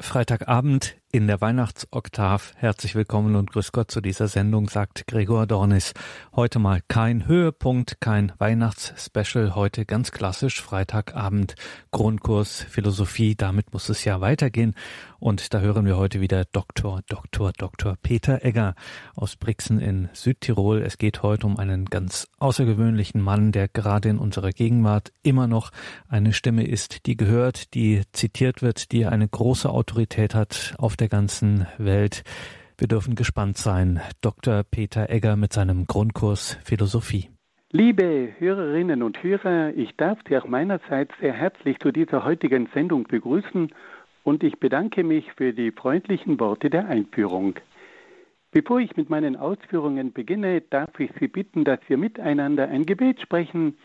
Freitagabend in der Weihnachtsoktav. Herzlich willkommen und grüß Gott zu dieser Sendung, sagt Gregor Dornis. Heute mal kein Höhepunkt, kein Weihnachtsspecial. Heute ganz klassisch Freitagabend Grundkurs Philosophie. Damit muss es ja weitergehen. Und da hören wir heute wieder Dr. Dr. Dr. Peter Egger aus Brixen in Südtirol. Es geht heute um einen ganz außergewöhnlichen Mann, der gerade in unserer Gegenwart immer noch eine Stimme ist, die gehört, die zitiert wird, die eine große Autorität hat auf der ganzen Welt. Wir dürfen gespannt sein. Dr. Peter Egger mit seinem Grundkurs Philosophie. Liebe Hörerinnen und Hörer, ich darf Sie auch meinerseits sehr herzlich zu dieser heutigen Sendung begrüßen und ich bedanke mich für die freundlichen Worte der Einführung. Bevor ich mit meinen Ausführungen beginne, darf ich Sie bitten, dass wir miteinander ein Gebet sprechen,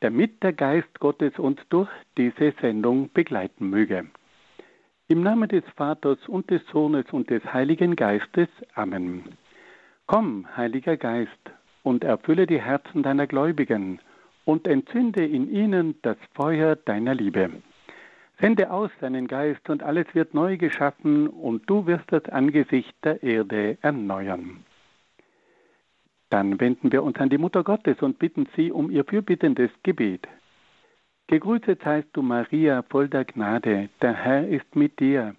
damit der Geist Gottes uns durch diese Sendung begleiten möge. Im Namen des Vaters und des Sohnes und des Heiligen Geistes. Amen. Komm, Heiliger Geist, und erfülle die Herzen deiner Gläubigen und entzünde in ihnen das Feuer deiner Liebe. Sende aus deinen Geist und alles wird neu geschaffen und du wirst das Angesicht der Erde erneuern. Dann wenden wir uns an die Mutter Gottes und bitten sie um ihr fürbittendes Gebet. Gegrüßet seist du, Maria, voll der Gnade, der Herr ist mit dir.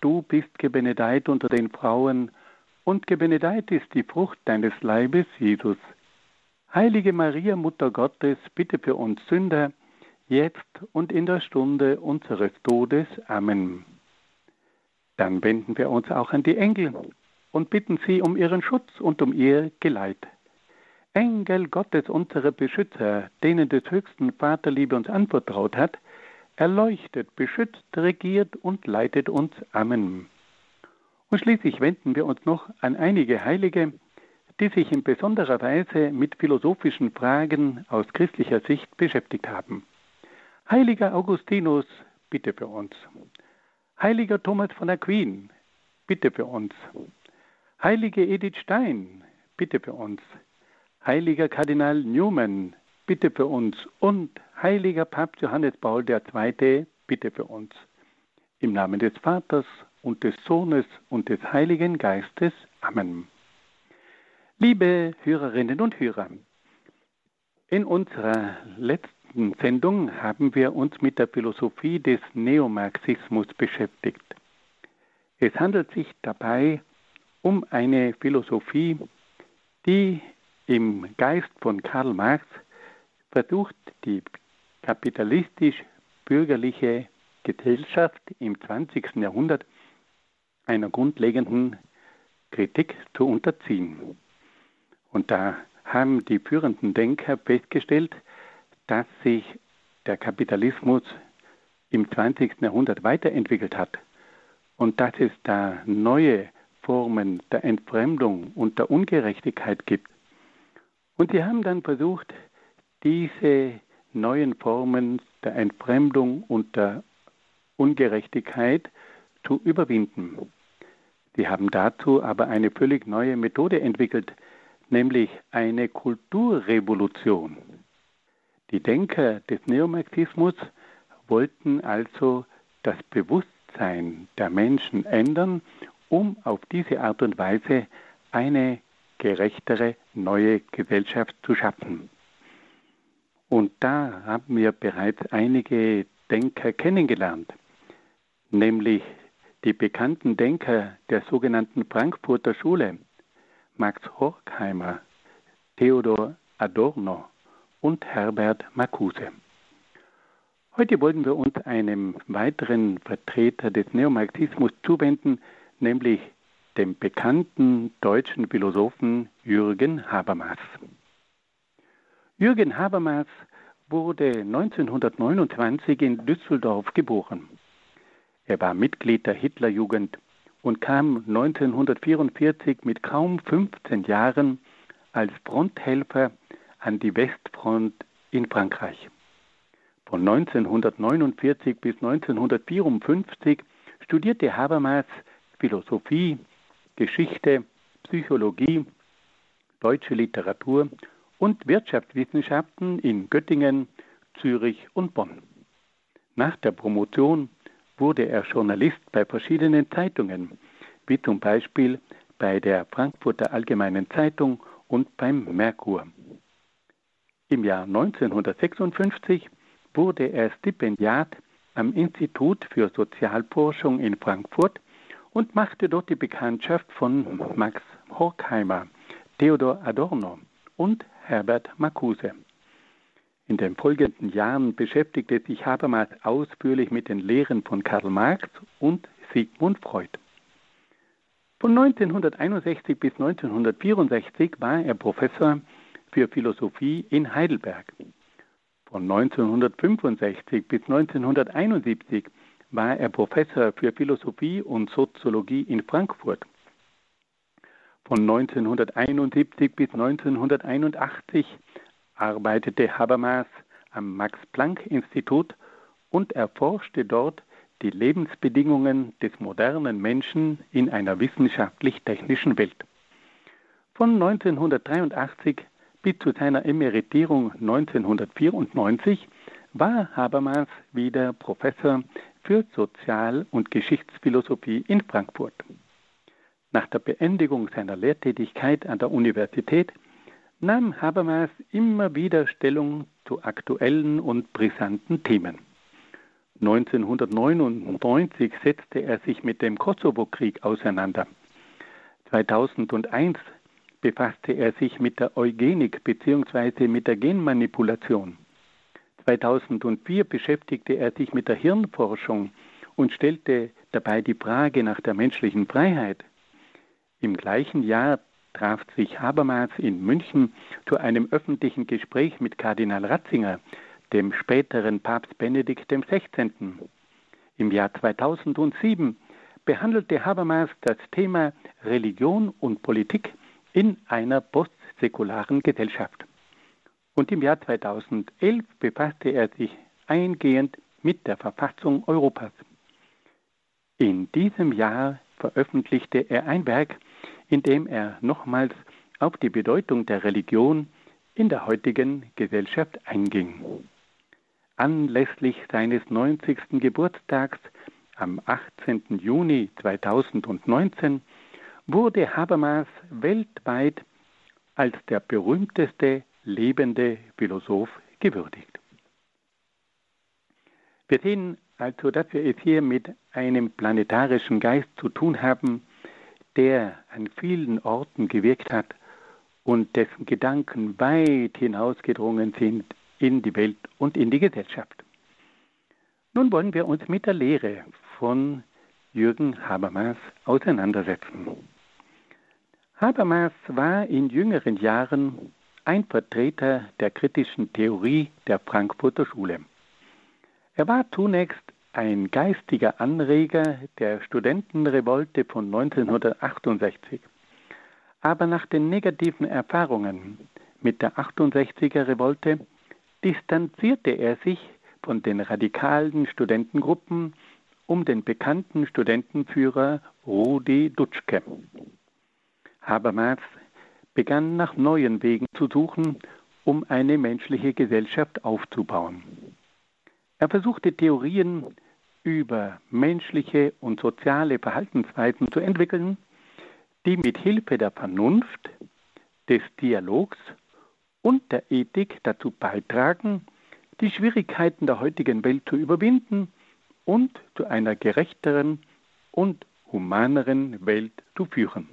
Du bist gebenedeit unter den Frauen, und gebenedeit ist die Frucht deines Leibes, Jesus. Heilige Maria, Mutter Gottes, bitte für uns Sünder, jetzt und in der Stunde unseres Todes. Amen. Dann wenden wir uns auch an die Engel und bitten sie um ihren Schutz und um ihr Geleit. Engel Gottes, unsere Beschützer, denen des höchsten Vaterliebe uns anvertraut hat, erleuchtet, beschützt, regiert und leitet uns. Amen. Und schließlich wenden wir uns noch an einige Heilige, die sich in besonderer Weise mit philosophischen Fragen aus christlicher Sicht beschäftigt haben. Heiliger Augustinus, bitte für uns. Heiliger Thomas von Aquin, bitte für uns. Heilige Edith Stein, bitte für uns. Heiliger Kardinal Newman, bitte für uns. Und heiliger Papst Johannes Paul II, bitte für uns. Im Namen des Vaters und des Sohnes und des Heiligen Geistes. Amen. Liebe Hörerinnen und Hörer, in unserer letzten Sendung haben wir uns mit der Philosophie des Neomarxismus beschäftigt. Es handelt sich dabei um eine Philosophie, die im Geist von Karl Marx versucht, die kapitalistisch-bürgerliche Gesellschaft im 20. Jahrhundert einer grundlegenden Kritik zu unterziehen. Und da haben die führenden Denker festgestellt, dass sich der Kapitalismus im 20. Jahrhundert weiterentwickelt hat und dass es da neue Formen der Entfremdung und der Ungerechtigkeit gibt. Und sie haben dann versucht, diese neuen Formen der Entfremdung und der Ungerechtigkeit zu überwinden. Sie haben dazu aber eine völlig neue Methode entwickelt, nämlich eine Kulturrevolution. Die Denker des Neomarxismus wollten also das Bewusstsein der Menschen ändern, um auf diese Art und Weise eine gerechtere neue Gesellschaft zu schaffen. Und da haben wir bereits einige Denker kennengelernt, nämlich die bekannten Denker der sogenannten Frankfurter Schule, Max Horkheimer, Theodor Adorno, und Herbert Marcuse. Heute wollen wir uns einem weiteren Vertreter des Neomarxismus zuwenden, nämlich dem bekannten deutschen Philosophen Jürgen Habermas. Jürgen Habermas wurde 1929 in Düsseldorf geboren. Er war Mitglied der Hitlerjugend und kam 1944 mit kaum 15 Jahren als Fronthelfer an die Westfront in Frankreich. Von 1949 bis 1954 studierte Habermas Philosophie, Geschichte, Psychologie, deutsche Literatur und Wirtschaftswissenschaften in Göttingen, Zürich und Bonn. Nach der Promotion wurde er Journalist bei verschiedenen Zeitungen, wie zum Beispiel bei der Frankfurter Allgemeinen Zeitung und beim Merkur. Im Jahr 1956 wurde er Stipendiat am Institut für Sozialforschung in Frankfurt und machte dort die Bekanntschaft von Max Horkheimer, Theodor Adorno und Herbert Marcuse. In den folgenden Jahren beschäftigte sich Habermas ausführlich mit den Lehren von Karl Marx und Sigmund Freud. Von 1961 bis 1964 war er Professor für Philosophie in Heidelberg. Von 1965 bis 1971 war er Professor für Philosophie und Soziologie in Frankfurt. Von 1971 bis 1981 arbeitete Habermas am Max-Planck-Institut und erforschte dort die Lebensbedingungen des modernen Menschen in einer wissenschaftlich-technischen Welt. Von 1983 bis zu seiner Emeritierung 1994 war Habermas wieder Professor für Sozial- und Geschichtsphilosophie in Frankfurt. Nach der Beendigung seiner Lehrtätigkeit an der Universität nahm Habermas immer wieder Stellung zu aktuellen und brisanten Themen. 1999 setzte er sich mit dem Kosovo-Krieg auseinander. 2001 befasste er sich mit der Eugenik bzw. mit der Genmanipulation. 2004 beschäftigte er sich mit der Hirnforschung und stellte dabei die Frage nach der menschlichen Freiheit. Im gleichen Jahr traf sich Habermas in München zu einem öffentlichen Gespräch mit Kardinal Ratzinger, dem späteren Papst Benedikt XVI. Im Jahr 2007 behandelte Habermas das Thema Religion und Politik in einer postsäkularen Gesellschaft. Und im Jahr 2011 befasste er sich eingehend mit der Verfassung Europas. In diesem Jahr veröffentlichte er ein Werk, in dem er nochmals auf die Bedeutung der Religion in der heutigen Gesellschaft einging. Anlässlich seines 90. Geburtstags am 18. Juni 2019 wurde Habermas weltweit als der berühmteste lebende Philosoph gewürdigt. Wir sehen also, dass wir es hier mit einem planetarischen Geist zu tun haben, der an vielen Orten gewirkt hat und dessen Gedanken weit hinausgedrungen sind in die Welt und in die Gesellschaft. Nun wollen wir uns mit der Lehre von Jürgen Habermas auseinandersetzen. Habermas war in jüngeren Jahren ein Vertreter der kritischen Theorie der Frankfurter Schule. Er war zunächst ein geistiger Anreger der Studentenrevolte von 1968. Aber nach den negativen Erfahrungen mit der 68er Revolte distanzierte er sich von den radikalen Studentengruppen um den bekannten Studentenführer Rudi Dutschke. Habermas begann nach neuen Wegen zu suchen, um eine menschliche Gesellschaft aufzubauen. Er versuchte Theorien über menschliche und soziale Verhaltensweisen zu entwickeln, die mit Hilfe der Vernunft, des Dialogs und der Ethik dazu beitragen, die Schwierigkeiten der heutigen Welt zu überwinden und zu einer gerechteren und humaneren Welt zu führen.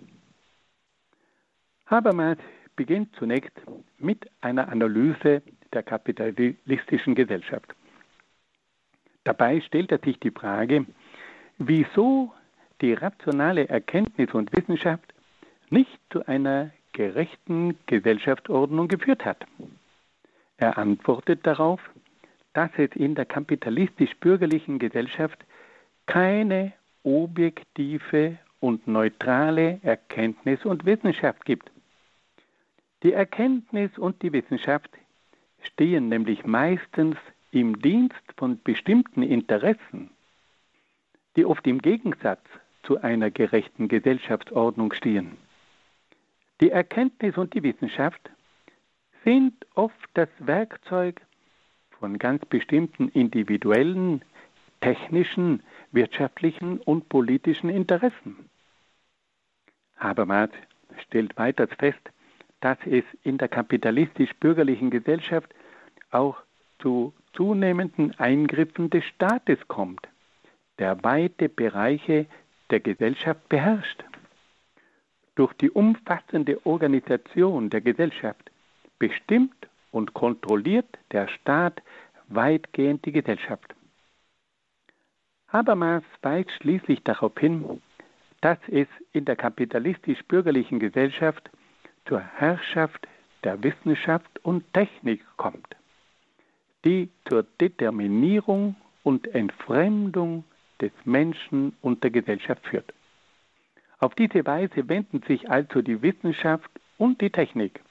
Habermas beginnt zunächst mit einer Analyse der kapitalistischen Gesellschaft. Dabei stellt er sich die Frage, wieso die rationale Erkenntnis und Wissenschaft nicht zu einer gerechten Gesellschaftsordnung geführt hat. Er antwortet darauf, dass es in der kapitalistisch-bürgerlichen Gesellschaft keine objektive und neutrale Erkenntnis und Wissenschaft gibt. Die Erkenntnis und die Wissenschaft stehen nämlich meistens im Dienst von bestimmten Interessen, die oft im Gegensatz zu einer gerechten Gesellschaftsordnung stehen. Die Erkenntnis und die Wissenschaft sind oft das Werkzeug von ganz bestimmten individuellen, technischen, wirtschaftlichen und politischen Interessen. Habermas stellt weiter fest, dass es in der kapitalistisch-bürgerlichen Gesellschaft auch zu zunehmenden Eingriffen des Staates kommt, der weite Bereiche der Gesellschaft beherrscht. Durch die umfassende Organisation der Gesellschaft bestimmt und kontrolliert der Staat weitgehend die Gesellschaft. Habermas weist schließlich darauf hin, dass es in der kapitalistisch-bürgerlichen Gesellschaft zur Herrschaft der Wissenschaft und Technik kommt, die zur Determinierung und Entfremdung des Menschen und der Gesellschaft führt. Auf diese Weise wenden sich also die Wissenschaft und die Technik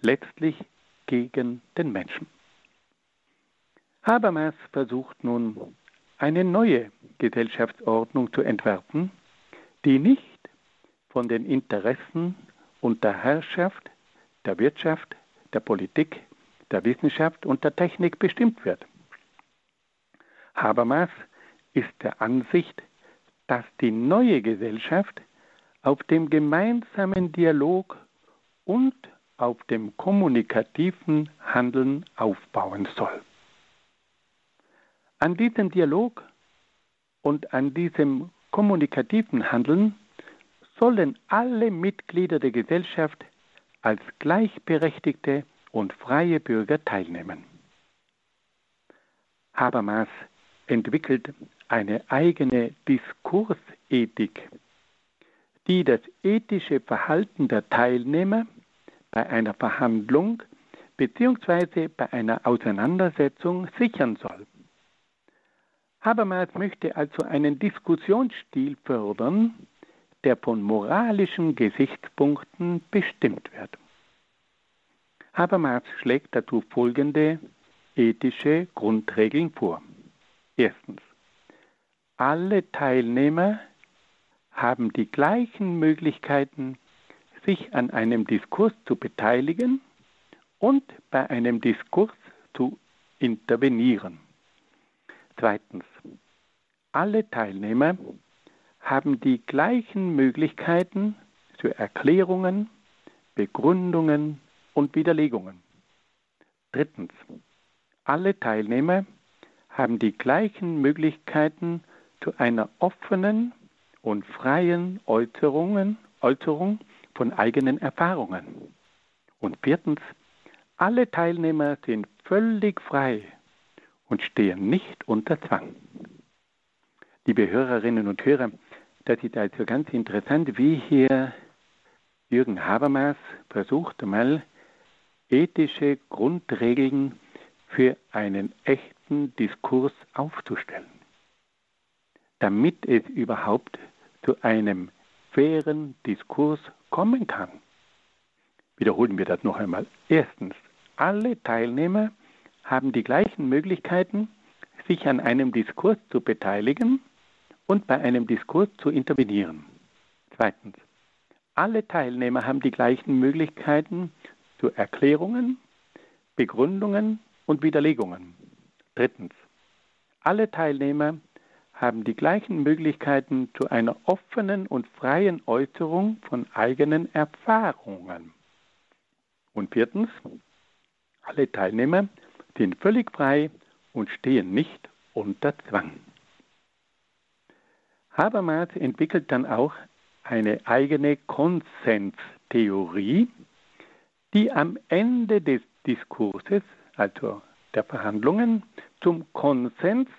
letztlich gegen den Menschen. Habermas versucht nun, eine neue Gesellschaftsordnung zu entwerfen, die nicht von den Interessen und der Herrschaft, der Wirtschaft, der Politik, der Wissenschaft und der Technik bestimmt wird. Habermas ist der Ansicht, dass die neue Gesellschaft auf dem gemeinsamen Dialog und auf dem kommunikativen Handeln aufbauen soll. An diesem Dialog und an diesem kommunikativen Handeln sollen alle Mitglieder der Gesellschaft als gleichberechtigte und freie Bürger teilnehmen. Habermas entwickelt eine eigene Diskursethik, die das ethische Verhalten der Teilnehmer bei einer Verhandlung bzw. bei einer Auseinandersetzung sichern soll. Habermas möchte also einen Diskussionsstil fördern, der von moralischen Gesichtspunkten bestimmt wird. Habermas schlägt dazu folgende ethische Grundregeln vor. Erstens. Alle Teilnehmer haben die gleichen Möglichkeiten, sich an einem Diskurs zu beteiligen und bei einem Diskurs zu intervenieren. Zweitens. Alle Teilnehmer haben die gleichen Möglichkeiten zu Erklärungen, Begründungen und Widerlegungen. Drittens. Alle Teilnehmer haben die gleichen Möglichkeiten zu einer offenen und freien Äußerungen, Äußerung von eigenen Erfahrungen. Und viertens, alle Teilnehmer sind völlig frei und stehen nicht unter Zwang. Liebe Hörerinnen und Hörer, das ist also ganz interessant, wie hier Jürgen Habermas versucht einmal ethische Grundregeln für einen echten Diskurs aufzustellen, damit es überhaupt zu einem fairen Diskurs kommen kann. Wiederholen wir das noch einmal. Erstens, alle Teilnehmer haben die gleichen Möglichkeiten, sich an einem Diskurs zu beteiligen und bei einem Diskurs zu intervenieren. Zweitens, alle Teilnehmer haben die gleichen Möglichkeiten zu Erklärungen, Begründungen und Widerlegungen. Drittens, alle Teilnehmer haben die gleichen Möglichkeiten zu einer offenen und freien Äußerung von eigenen Erfahrungen. Und viertens, alle Teilnehmer sind völlig frei und stehen nicht unter Zwang. Habermas entwickelt dann auch eine eigene Konsenstheorie, die am Ende des Diskurses, also der Verhandlungen, zum Konsens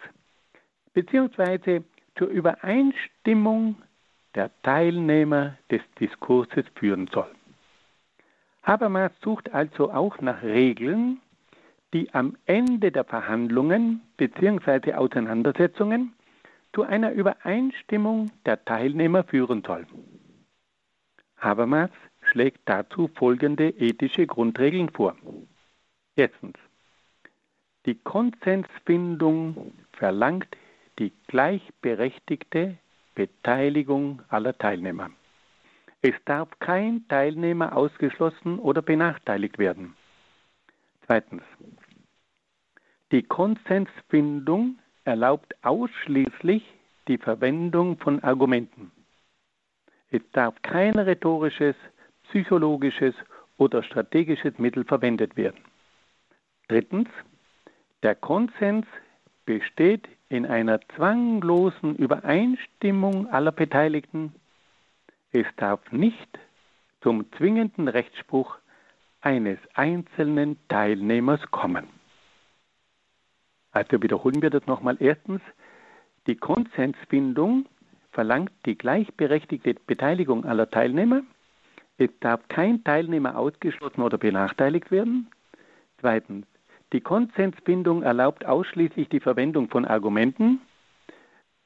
bzw. zur Übereinstimmung der Teilnehmer des Diskurses führen soll. Habermas sucht also auch nach Regeln, die am Ende der Verhandlungen bzw. Auseinandersetzungen zu einer Übereinstimmung der Teilnehmer führen soll. Habermas schlägt dazu folgende ethische Grundregeln vor. Erstens. Die Konsensfindung verlangt die gleichberechtigte Beteiligung aller Teilnehmer. Es darf kein Teilnehmer ausgeschlossen oder benachteiligt werden. Zweitens. Die Konsensfindung erlaubt ausschließlich die Verwendung von Argumenten. Es darf kein rhetorisches, psychologisches oder strategisches Mittel verwendet werden. Drittens, der Konsens besteht in einer zwanglosen Übereinstimmung aller Beteiligten. Es darf nicht zum zwingenden Rechtsspruch eines einzelnen Teilnehmers kommen. Also wiederholen wir das nochmal. Erstens, die Konsensbindung verlangt die gleichberechtigte Beteiligung aller Teilnehmer. Es darf kein Teilnehmer ausgeschlossen oder benachteiligt werden. Zweitens, die Konsensbindung erlaubt ausschließlich die Verwendung von Argumenten.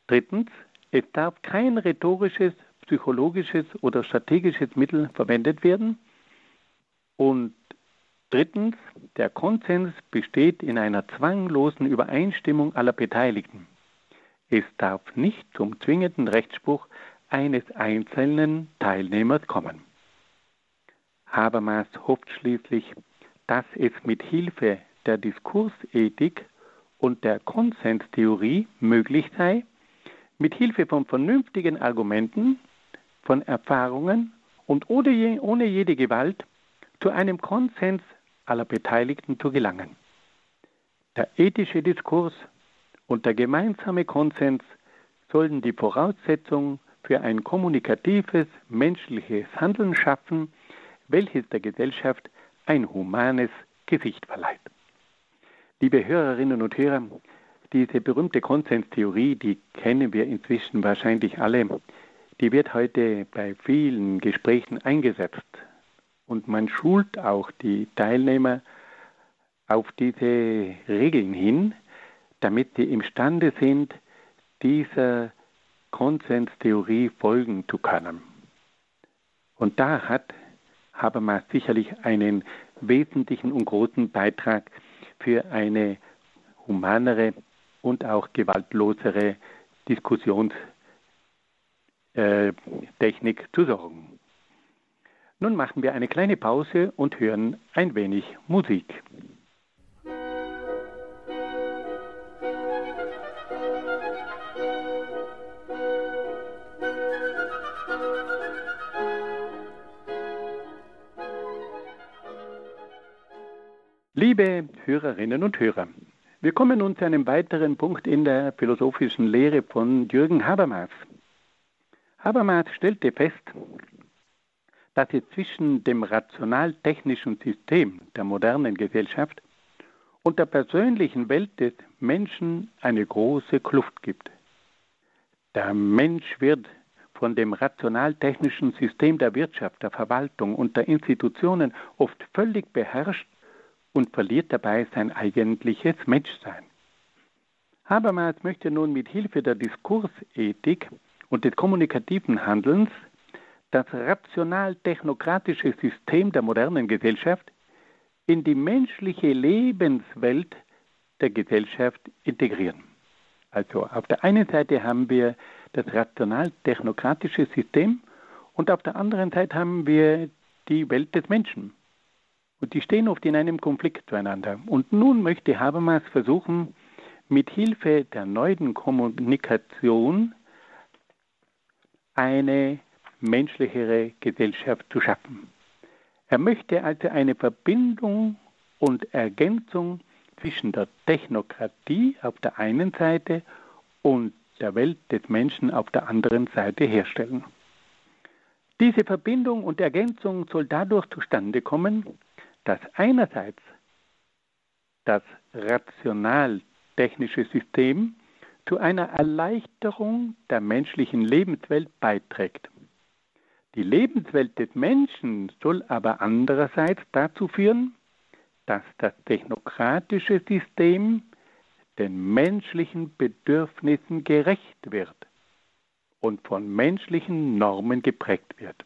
Drittens, es darf kein rhetorisches, psychologisches oder strategisches Mittel verwendet werden. Und drittens, der Konsens besteht in einer zwanglosen Übereinstimmung aller Beteiligten. Es darf nicht zum zwingenden Rechtsspruch eines einzelnen Teilnehmers kommen. Habermas hofft schließlich, dass es mit Hilfe der Diskursethik und der Konsenstheorie möglich sei, mit Hilfe von vernünftigen Argumenten, von Erfahrungen und ohne, jede Gewalt zu einem Konsens aller Beteiligten zu gelangen. Der ethische Diskurs und der gemeinsame Konsens sollen die Voraussetzung für ein kommunikatives menschliches Handeln schaffen, welches der Gesellschaft ein humanes Gesicht verleiht. Liebe Hörerinnen und Hörer, diese berühmte Konsenstheorie, die kennen wir inzwischen wahrscheinlich alle, die wird heute bei vielen Gesprächen eingesetzt. Und man schult auch die Teilnehmer auf diese Regeln hin, damit sie imstande sind, dieser Konsenstheorie folgen zu können. Und da hat Habermas sicherlich einen wesentlichen und großen Beitrag für eine humanere und auch gewaltlosere Diskussionstechnik äh, zu sorgen. Nun machen wir eine kleine Pause und hören ein wenig Musik. Liebe Hörerinnen und Hörer, wir kommen nun zu einem weiteren Punkt in der philosophischen Lehre von Jürgen Habermas. Habermas stellte fest, dass es zwischen dem rational-technischen System der modernen Gesellschaft und der persönlichen Welt des Menschen eine große Kluft gibt. Der Mensch wird von dem rational-technischen System der Wirtschaft, der Verwaltung und der Institutionen oft völlig beherrscht und verliert dabei sein eigentliches Menschsein. Habermas möchte nun mit Hilfe der Diskursethik und des kommunikativen Handelns das rational-technokratische System der modernen Gesellschaft in die menschliche Lebenswelt der Gesellschaft integrieren. Also auf der einen Seite haben wir das rational-technokratische System und auf der anderen Seite haben wir die Welt des Menschen. Und die stehen oft in einem Konflikt zueinander. Und nun möchte Habermas versuchen, mit Hilfe der neuen Kommunikation eine menschlichere Gesellschaft zu schaffen. Er möchte also eine Verbindung und Ergänzung zwischen der Technokratie auf der einen Seite und der Welt des Menschen auf der anderen Seite herstellen. Diese Verbindung und Ergänzung soll dadurch zustande kommen, dass einerseits das rational-technische System zu einer Erleichterung der menschlichen Lebenswelt beiträgt. Die Lebenswelt des Menschen soll aber andererseits dazu führen, dass das technokratische System den menschlichen Bedürfnissen gerecht wird und von menschlichen Normen geprägt wird.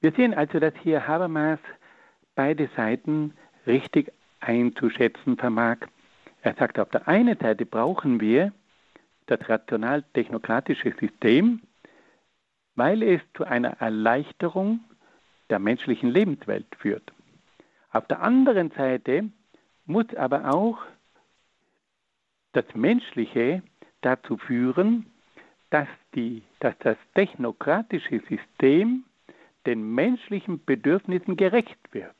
Wir sehen also, dass hier Habermas beide Seiten richtig einzuschätzen vermag. Er sagt, auf der einen Seite brauchen wir das rational-technokratische System, weil es zu einer Erleichterung der menschlichen Lebenswelt führt. Auf der anderen Seite muss aber auch das Menschliche dazu führen, dass, die, dass das technokratische System den menschlichen Bedürfnissen gerecht wird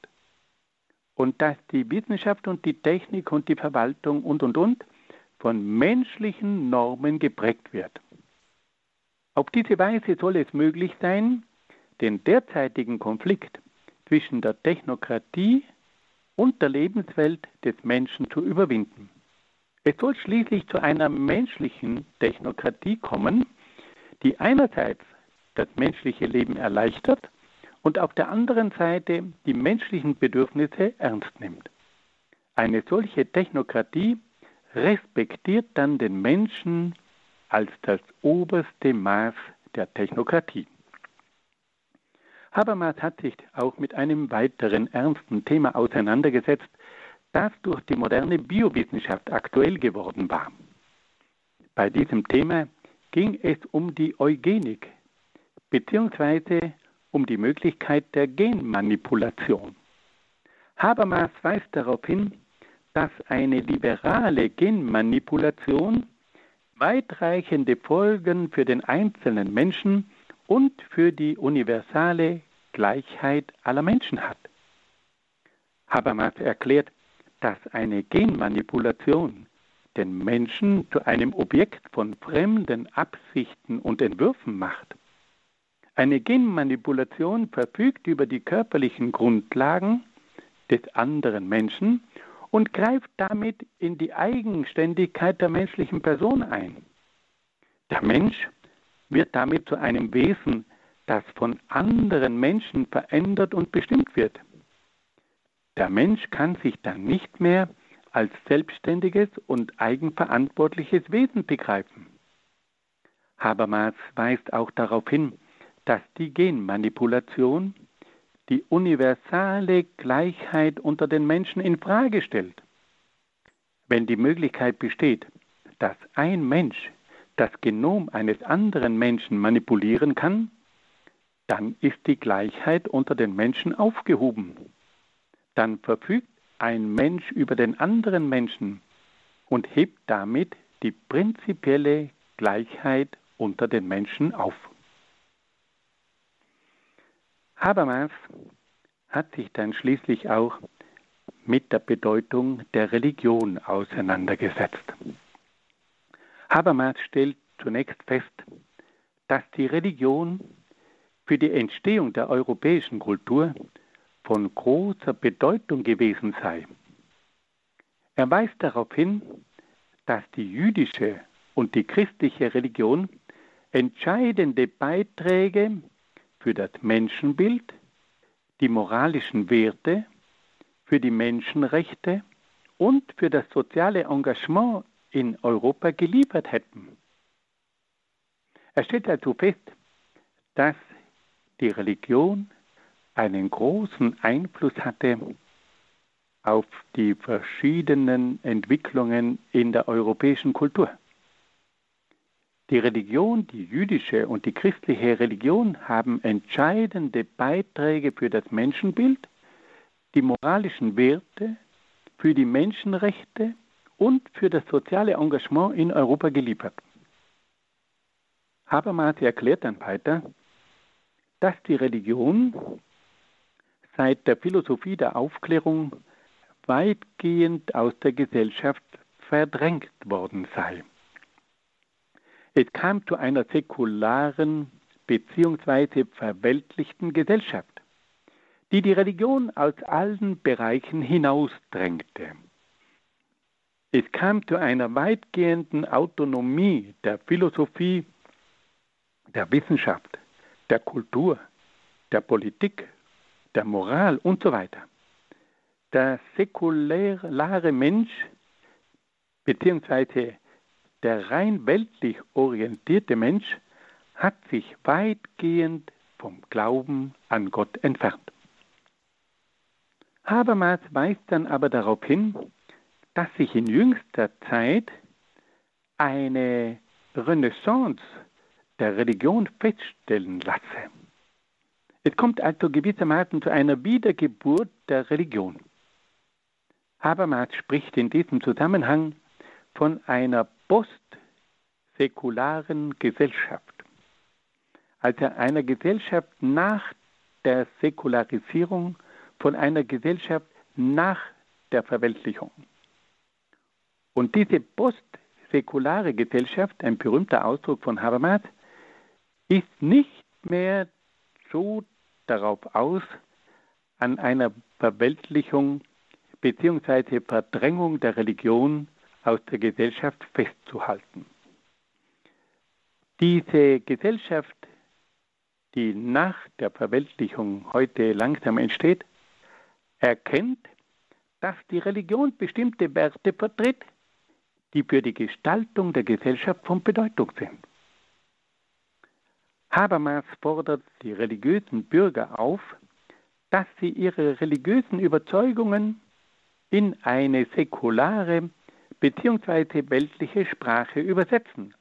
und dass die Wissenschaft und die Technik und die Verwaltung und, und, und von menschlichen Normen geprägt wird. Auf diese Weise soll es möglich sein, den derzeitigen Konflikt zwischen der Technokratie und der Lebenswelt des Menschen zu überwinden. Es soll schließlich zu einer menschlichen Technokratie kommen, die einerseits das menschliche Leben erleichtert und auf der anderen Seite die menschlichen Bedürfnisse ernst nimmt. Eine solche Technokratie respektiert dann den Menschen als das oberste Maß der Technokratie. Habermas hat sich auch mit einem weiteren ernsten Thema auseinandergesetzt, das durch die moderne Biowissenschaft aktuell geworden war. Bei diesem Thema ging es um die Eugenik bzw. um die Möglichkeit der Genmanipulation. Habermas weist darauf hin, dass eine liberale Genmanipulation weitreichende Folgen für den einzelnen Menschen und für die universale Gleichheit aller Menschen hat. Habermas erklärt, dass eine Genmanipulation den Menschen zu einem Objekt von fremden Absichten und Entwürfen macht. Eine Genmanipulation verfügt über die körperlichen Grundlagen des anderen Menschen und greift damit in die Eigenständigkeit der menschlichen Person ein. Der Mensch wird damit zu einem Wesen, das von anderen Menschen verändert und bestimmt wird. Der Mensch kann sich dann nicht mehr als selbstständiges und eigenverantwortliches Wesen begreifen. Habermas weist auch darauf hin, dass die Genmanipulation die universale Gleichheit unter den Menschen in Frage stellt. Wenn die Möglichkeit besteht, dass ein Mensch das Genom eines anderen Menschen manipulieren kann, dann ist die Gleichheit unter den Menschen aufgehoben. Dann verfügt ein Mensch über den anderen Menschen und hebt damit die prinzipielle Gleichheit unter den Menschen auf. Habermas hat sich dann schließlich auch mit der Bedeutung der Religion auseinandergesetzt. Habermas stellt zunächst fest, dass die Religion für die Entstehung der europäischen Kultur von großer Bedeutung gewesen sei. Er weist darauf hin, dass die jüdische und die christliche Religion entscheidende Beiträge für das Menschenbild, die moralischen Werte, für die Menschenrechte und für das soziale Engagement in Europa geliefert hätten. Er stellt also fest, dass die Religion einen großen Einfluss hatte auf die verschiedenen Entwicklungen in der europäischen Kultur. Die Religion, die jüdische und die christliche Religion haben entscheidende Beiträge für das Menschenbild, die moralischen Werte, für die Menschenrechte und für das soziale Engagement in Europa geliefert. Habermas erklärt dann weiter, dass die Religion seit der Philosophie der Aufklärung weitgehend aus der Gesellschaft verdrängt worden sei. Es kam zu einer säkularen bzw. verweltlichten Gesellschaft, die die Religion aus allen Bereichen hinausdrängte. Es kam zu einer weitgehenden Autonomie der Philosophie, der Wissenschaft, der Kultur, der Politik, der Moral und so weiter. Der säkulare Mensch bzw der rein weltlich orientierte Mensch hat sich weitgehend vom Glauben an Gott entfernt. Habermas weist dann aber darauf hin, dass sich in jüngster Zeit eine Renaissance der Religion feststellen lasse. Es kommt also gewissermaßen zu einer Wiedergeburt der Religion. Habermas spricht in diesem Zusammenhang von einer postsäkularen Gesellschaft, also einer Gesellschaft nach der Säkularisierung, von einer Gesellschaft nach der Verweltlichung. Und diese postsäkulare Gesellschaft, ein berühmter Ausdruck von Habermas, ist nicht mehr so darauf aus, an einer Verweltlichung bzw. Verdrängung der Religion aus der Gesellschaft festzuhalten. Diese Gesellschaft, die nach der Verweltlichung heute langsam entsteht, erkennt, dass die Religion bestimmte Werte vertritt, die für die Gestaltung der Gesellschaft von Bedeutung sind. Habermas fordert die religiösen Bürger auf, dass sie ihre religiösen Überzeugungen in eine säkulare bzw. weltliche Sprache übersetzen,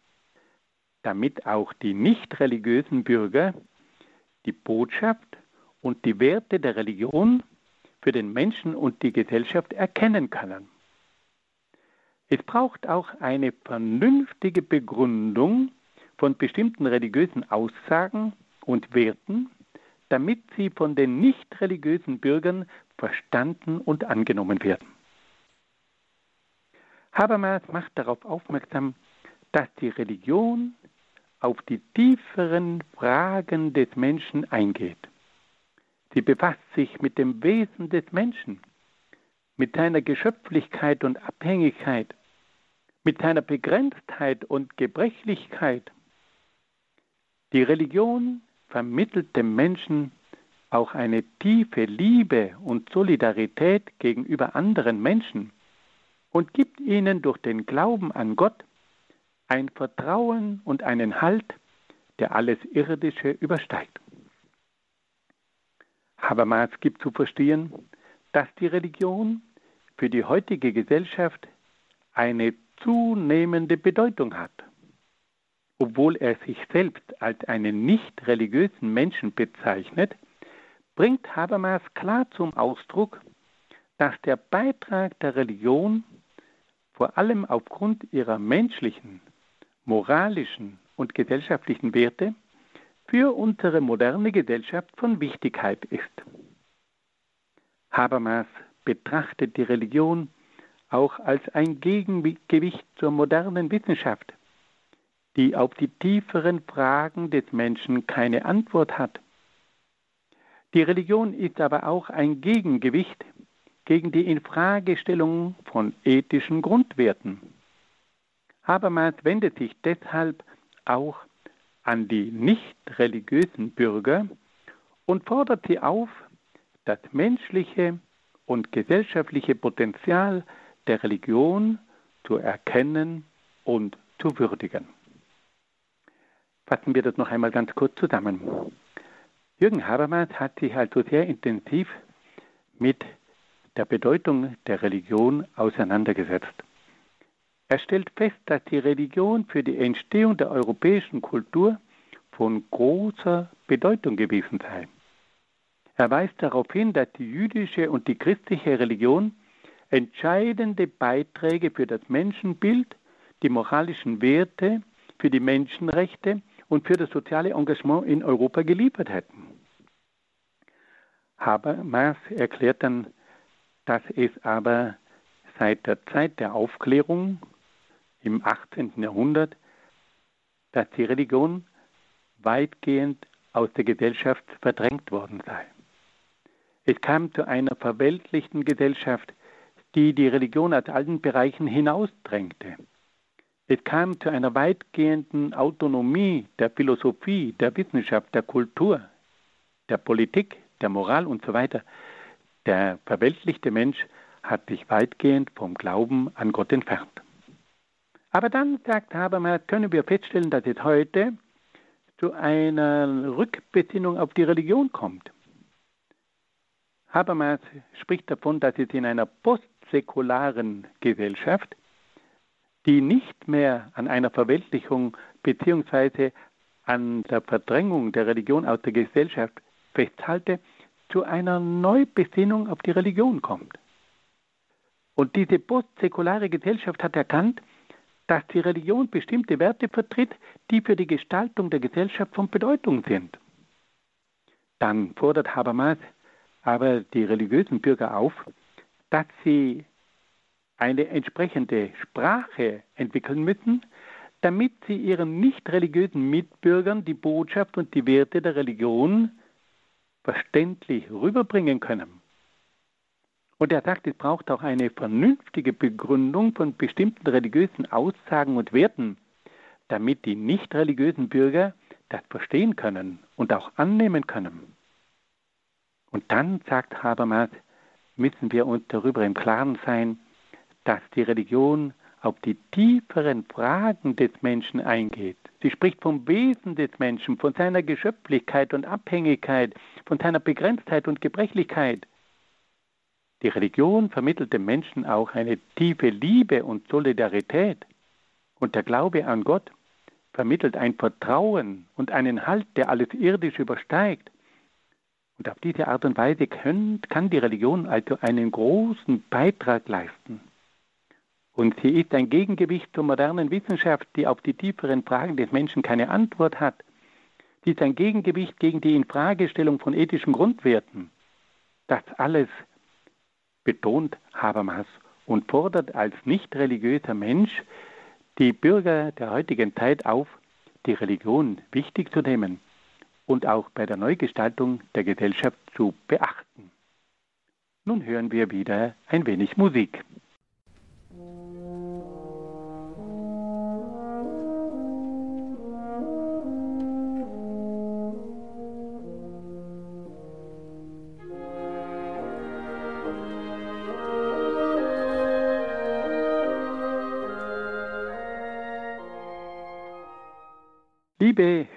damit auch die nicht religiösen Bürger die Botschaft und die Werte der Religion für den Menschen und die Gesellschaft erkennen können. Es braucht auch eine vernünftige Begründung von bestimmten religiösen Aussagen und Werten, damit sie von den nicht religiösen Bürgern verstanden und angenommen werden. Habermas macht darauf aufmerksam, dass die Religion auf die tieferen Fragen des Menschen eingeht. Sie befasst sich mit dem Wesen des Menschen, mit seiner Geschöpflichkeit und Abhängigkeit, mit seiner Begrenztheit und Gebrechlichkeit. Die Religion vermittelt dem Menschen auch eine tiefe Liebe und Solidarität gegenüber anderen Menschen und gibt ihnen durch den Glauben an Gott ein Vertrauen und einen Halt, der alles Irdische übersteigt. Habermas gibt zu verstehen, dass die Religion für die heutige Gesellschaft eine zunehmende Bedeutung hat. Obwohl er sich selbst als einen nicht religiösen Menschen bezeichnet, bringt Habermas klar zum Ausdruck, dass der Beitrag der Religion vor allem aufgrund ihrer menschlichen, moralischen und gesellschaftlichen Werte für unsere moderne Gesellschaft von Wichtigkeit ist. Habermas betrachtet die Religion auch als ein Gegengewicht zur modernen Wissenschaft, die auf die tieferen Fragen des Menschen keine Antwort hat. Die Religion ist aber auch ein Gegengewicht gegen die Infragestellung von ethischen Grundwerten. Habermas wendet sich deshalb auch an die nicht religiösen Bürger und fordert sie auf, das menschliche und gesellschaftliche Potenzial der Religion zu erkennen und zu würdigen. Fassen wir das noch einmal ganz kurz zusammen. Jürgen Habermas hat sich also sehr intensiv mit der Bedeutung der Religion auseinandergesetzt. Er stellt fest, dass die Religion für die Entstehung der europäischen Kultur von großer Bedeutung gewesen sei. Er weist darauf hin, dass die jüdische und die christliche Religion entscheidende Beiträge für das Menschenbild, die moralischen Werte, für die Menschenrechte und für das soziale Engagement in Europa geliefert hätten. Habermas erklärt dann dass es aber seit der Zeit der Aufklärung im 18. Jahrhundert, dass die Religion weitgehend aus der Gesellschaft verdrängt worden sei. Es kam zu einer verweltlichten Gesellschaft, die die Religion aus allen Bereichen hinausdrängte. Es kam zu einer weitgehenden Autonomie der Philosophie, der Wissenschaft, der Kultur, der Politik, der Moral und so weiter. Der verweltlichte Mensch hat sich weitgehend vom Glauben an Gott entfernt. Aber dann, sagt Habermas, können wir feststellen, dass es heute zu einer Rückbesinnung auf die Religion kommt. Habermas spricht davon, dass es in einer postsäkularen Gesellschaft, die nicht mehr an einer Verweltlichung bzw. an der Verdrängung der Religion aus der Gesellschaft festhalte, zu einer Neubesinnung auf die Religion kommt. Und diese postsäkulare Gesellschaft hat erkannt, dass die Religion bestimmte Werte vertritt, die für die Gestaltung der Gesellschaft von Bedeutung sind. Dann fordert Habermas aber die religiösen Bürger auf, dass sie eine entsprechende Sprache entwickeln müssen, damit sie ihren nicht religiösen Mitbürgern die Botschaft und die Werte der Religion verständlich rüberbringen können. Und er sagt, es braucht auch eine vernünftige Begründung von bestimmten religiösen Aussagen und Werten, damit die nicht religiösen Bürger das verstehen können und auch annehmen können. Und dann, sagt Habermas, müssen wir uns darüber im Klaren sein, dass die Religion auf die tieferen Fragen des Menschen eingeht. Sie spricht vom Wesen des Menschen, von seiner Geschöpflichkeit und Abhängigkeit, von seiner Begrenztheit und Gebrechlichkeit. Die Religion vermittelt dem Menschen auch eine tiefe Liebe und Solidarität. Und der Glaube an Gott vermittelt ein Vertrauen und einen Halt, der alles irdisch übersteigt. Und auf diese Art und Weise kann die Religion also einen großen Beitrag leisten. Und sie ist ein Gegengewicht zur modernen Wissenschaft, die auf die tieferen Fragen des Menschen keine Antwort hat. Sie ist ein Gegengewicht gegen die Infragestellung von ethischen Grundwerten. Das alles betont Habermas und fordert als nicht religiöser Mensch die Bürger der heutigen Zeit auf, die Religion wichtig zu nehmen und auch bei der Neugestaltung der Gesellschaft zu beachten. Nun hören wir wieder ein wenig Musik.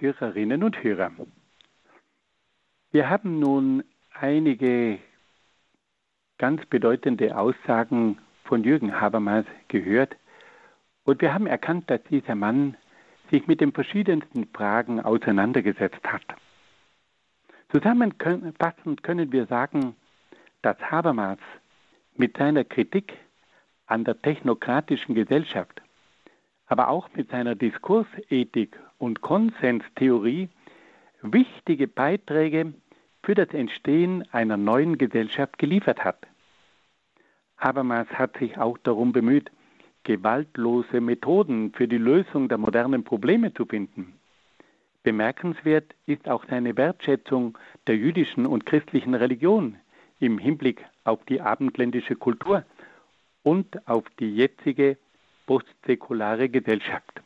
Hörerinnen und Hörer, wir haben nun einige ganz bedeutende Aussagen von Jürgen Habermas gehört und wir haben erkannt, dass dieser Mann sich mit den verschiedensten Fragen auseinandergesetzt hat. Zusammenfassend können wir sagen, dass Habermas mit seiner Kritik an der technokratischen Gesellschaft, aber auch mit seiner Diskursethik und Konsenstheorie wichtige Beiträge für das Entstehen einer neuen Gesellschaft geliefert hat. Habermas hat sich auch darum bemüht, gewaltlose Methoden für die Lösung der modernen Probleme zu finden. Bemerkenswert ist auch seine Wertschätzung der jüdischen und christlichen Religion im Hinblick auf die abendländische Kultur und auf die jetzige postsäkulare Gesellschaft.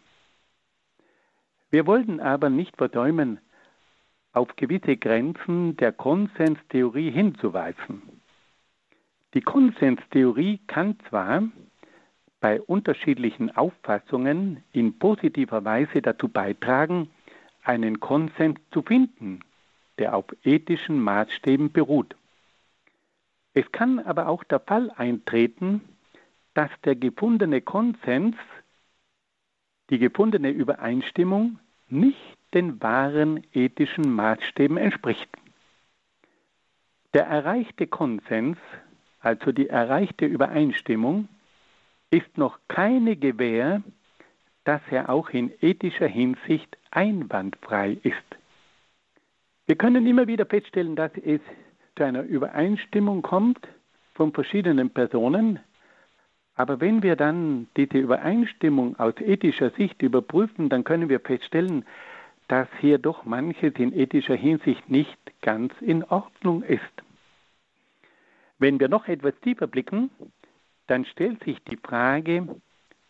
Wir wollten aber nicht versäumen, auf gewisse Grenzen der Konsenstheorie hinzuweisen. Die Konsenstheorie kann zwar bei unterschiedlichen Auffassungen in positiver Weise dazu beitragen, einen Konsens zu finden, der auf ethischen Maßstäben beruht. Es kann aber auch der Fall eintreten, dass der gefundene Konsens die gefundene Übereinstimmung nicht den wahren ethischen Maßstäben entspricht. Der erreichte Konsens, also die erreichte Übereinstimmung, ist noch keine Gewähr, dass er auch in ethischer Hinsicht einwandfrei ist. Wir können immer wieder feststellen, dass es zu einer Übereinstimmung kommt von verschiedenen Personen, aber wenn wir dann diese Übereinstimmung aus ethischer Sicht überprüfen, dann können wir feststellen, dass hier doch manches in ethischer Hinsicht nicht ganz in Ordnung ist. Wenn wir noch etwas tiefer blicken, dann stellt sich die Frage,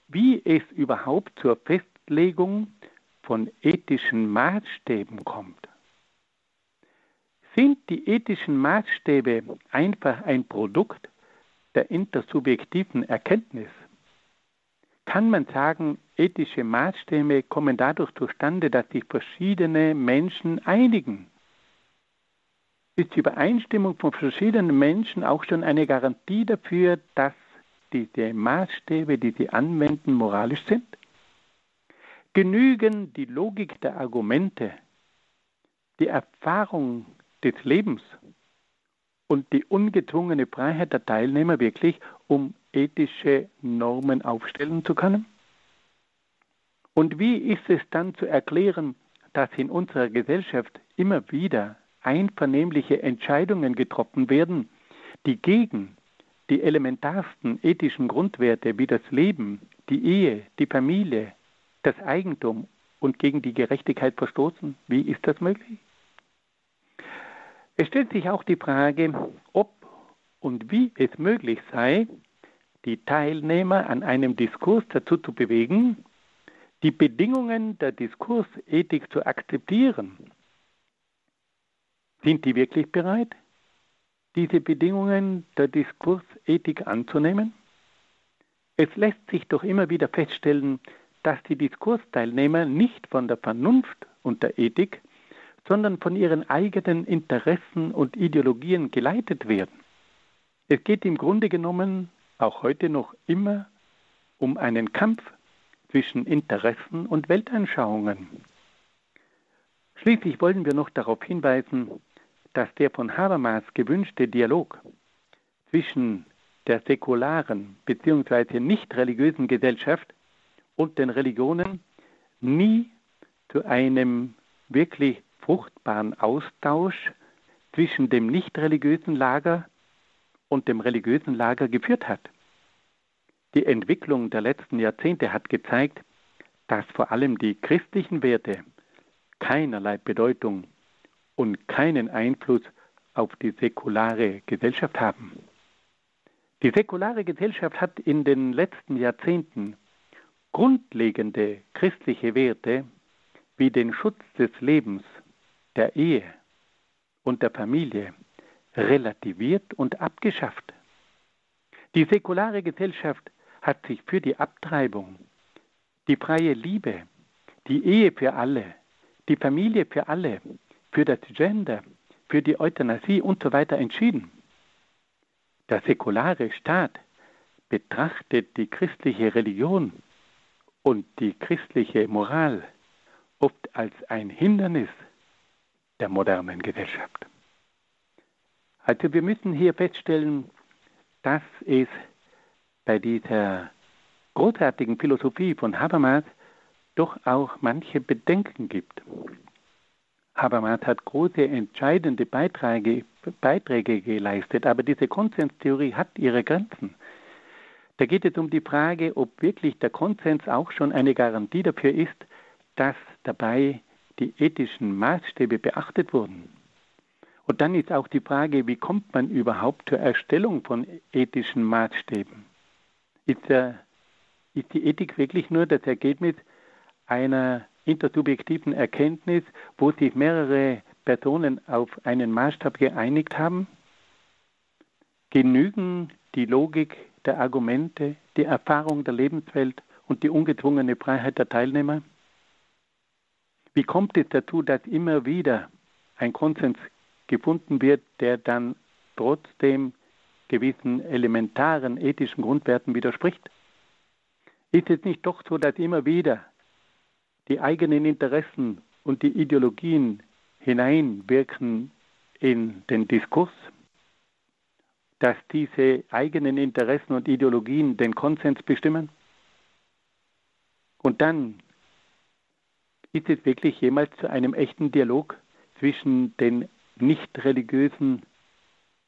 wie es überhaupt zur Festlegung von ethischen Maßstäben kommt. Sind die ethischen Maßstäbe einfach ein Produkt der intersubjektiven Erkenntnis kann man sagen, ethische Maßstäbe kommen dadurch zustande, dass sich verschiedene Menschen einigen. Ist die Übereinstimmung von verschiedenen Menschen auch schon eine Garantie dafür, dass diese Maßstäbe, die sie anwenden, moralisch sind? Genügen die Logik der Argumente, die Erfahrung des Lebens und die ungezwungene Freiheit der Teilnehmer wirklich, um ethische Normen aufstellen zu können? Und wie ist es dann zu erklären, dass in unserer Gesellschaft immer wieder einvernehmliche Entscheidungen getroffen werden, die gegen die elementarsten ethischen Grundwerte wie das Leben, die Ehe, die Familie, das Eigentum und gegen die Gerechtigkeit verstoßen? Wie ist das möglich? Es stellt sich auch die Frage, ob und wie es möglich sei, die Teilnehmer an einem Diskurs dazu zu bewegen, die Bedingungen der Diskursethik zu akzeptieren. Sind die wirklich bereit, diese Bedingungen der Diskursethik anzunehmen? Es lässt sich doch immer wieder feststellen, dass die Diskursteilnehmer nicht von der Vernunft und der Ethik, sondern von ihren eigenen Interessen und Ideologien geleitet werden. Es geht im Grunde genommen auch heute noch immer um einen Kampf zwischen Interessen und Weltanschauungen. Schließlich wollen wir noch darauf hinweisen, dass der von Habermas gewünschte Dialog zwischen der säkularen bzw. nicht religiösen Gesellschaft und den Religionen nie zu einem wirklich fruchtbaren Austausch zwischen dem nicht religiösen Lager und dem religiösen Lager geführt hat. Die Entwicklung der letzten Jahrzehnte hat gezeigt, dass vor allem die christlichen Werte keinerlei Bedeutung und keinen Einfluss auf die säkulare Gesellschaft haben. Die säkulare Gesellschaft hat in den letzten Jahrzehnten grundlegende christliche Werte wie den Schutz des Lebens, der Ehe und der Familie relativiert und abgeschafft. Die säkulare Gesellschaft hat sich für die Abtreibung, die freie Liebe, die Ehe für alle, die Familie für alle, für das Gender, für die Euthanasie und so weiter entschieden. Der säkulare Staat betrachtet die christliche Religion und die christliche Moral oft als ein Hindernis der modernen Gesellschaft. Also wir müssen hier feststellen, dass es bei dieser großartigen Philosophie von Habermas doch auch manche Bedenken gibt. Habermas hat große, entscheidende Beiträge, Beiträge geleistet, aber diese Konsenstheorie hat ihre Grenzen. Da geht es um die Frage, ob wirklich der Konsens auch schon eine Garantie dafür ist, dass dabei die ethischen Maßstäbe beachtet wurden. Und dann ist auch die Frage, wie kommt man überhaupt zur Erstellung von ethischen Maßstäben? Ist, der, ist die Ethik wirklich nur das Ergebnis einer intersubjektiven Erkenntnis, wo sich mehrere Personen auf einen Maßstab geeinigt haben? Genügen die Logik der Argumente, die Erfahrung der Lebenswelt und die ungezwungene Freiheit der Teilnehmer? Wie kommt es dazu, dass immer wieder ein Konsens gefunden wird, der dann trotzdem gewissen elementaren ethischen Grundwerten widerspricht? Ist es nicht doch so, dass immer wieder die eigenen Interessen und die Ideologien hineinwirken in den Diskurs, dass diese eigenen Interessen und Ideologien den Konsens bestimmen? Und dann ist es wirklich jemals zu einem echten Dialog zwischen den nicht religiösen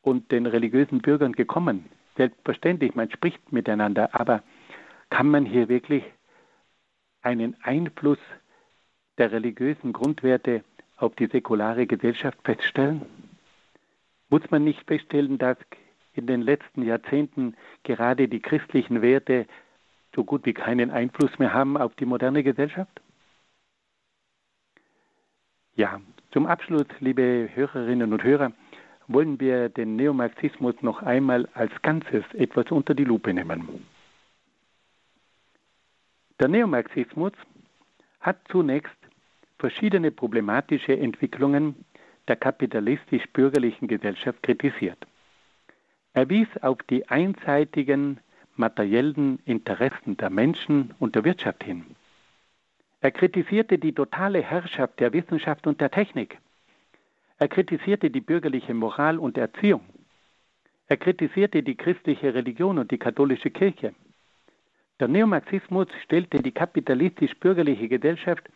und den religiösen Bürgern gekommen. Selbstverständlich, man spricht miteinander, aber kann man hier wirklich einen Einfluss der religiösen Grundwerte auf die säkulare Gesellschaft feststellen? Muss man nicht feststellen, dass in den letzten Jahrzehnten gerade die christlichen Werte so gut wie keinen Einfluss mehr haben auf die moderne Gesellschaft? Ja, zum Abschluss, liebe Hörerinnen und Hörer, wollen wir den Neomarxismus noch einmal als Ganzes etwas unter die Lupe nehmen. Der Neomarxismus hat zunächst verschiedene problematische Entwicklungen der kapitalistisch-bürgerlichen Gesellschaft kritisiert. Er wies auf die einseitigen materiellen Interessen der Menschen und der Wirtschaft hin. Er kritisierte die totale Herrschaft der Wissenschaft und der Technik. Er kritisierte die bürgerliche Moral und Erziehung. Er kritisierte die christliche Religion und die katholische Kirche. Der Neomarxismus stellte die kapitalistisch-bürgerliche Gesellschaft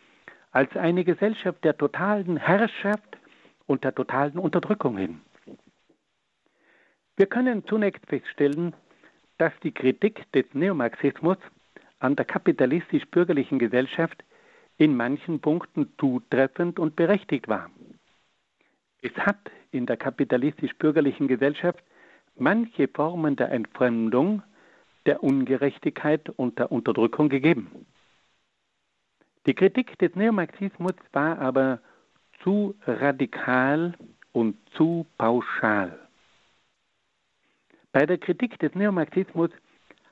als eine Gesellschaft der totalen Herrschaft und der totalen Unterdrückung hin. Wir können zunächst feststellen, dass die Kritik des Neomarxismus an der kapitalistisch-bürgerlichen Gesellschaft in manchen Punkten zutreffend und berechtigt war. Es hat in der kapitalistisch-bürgerlichen Gesellschaft manche Formen der Entfremdung, der Ungerechtigkeit und der Unterdrückung gegeben. Die Kritik des Neomarxismus war aber zu radikal und zu pauschal. Bei der Kritik des Neomarxismus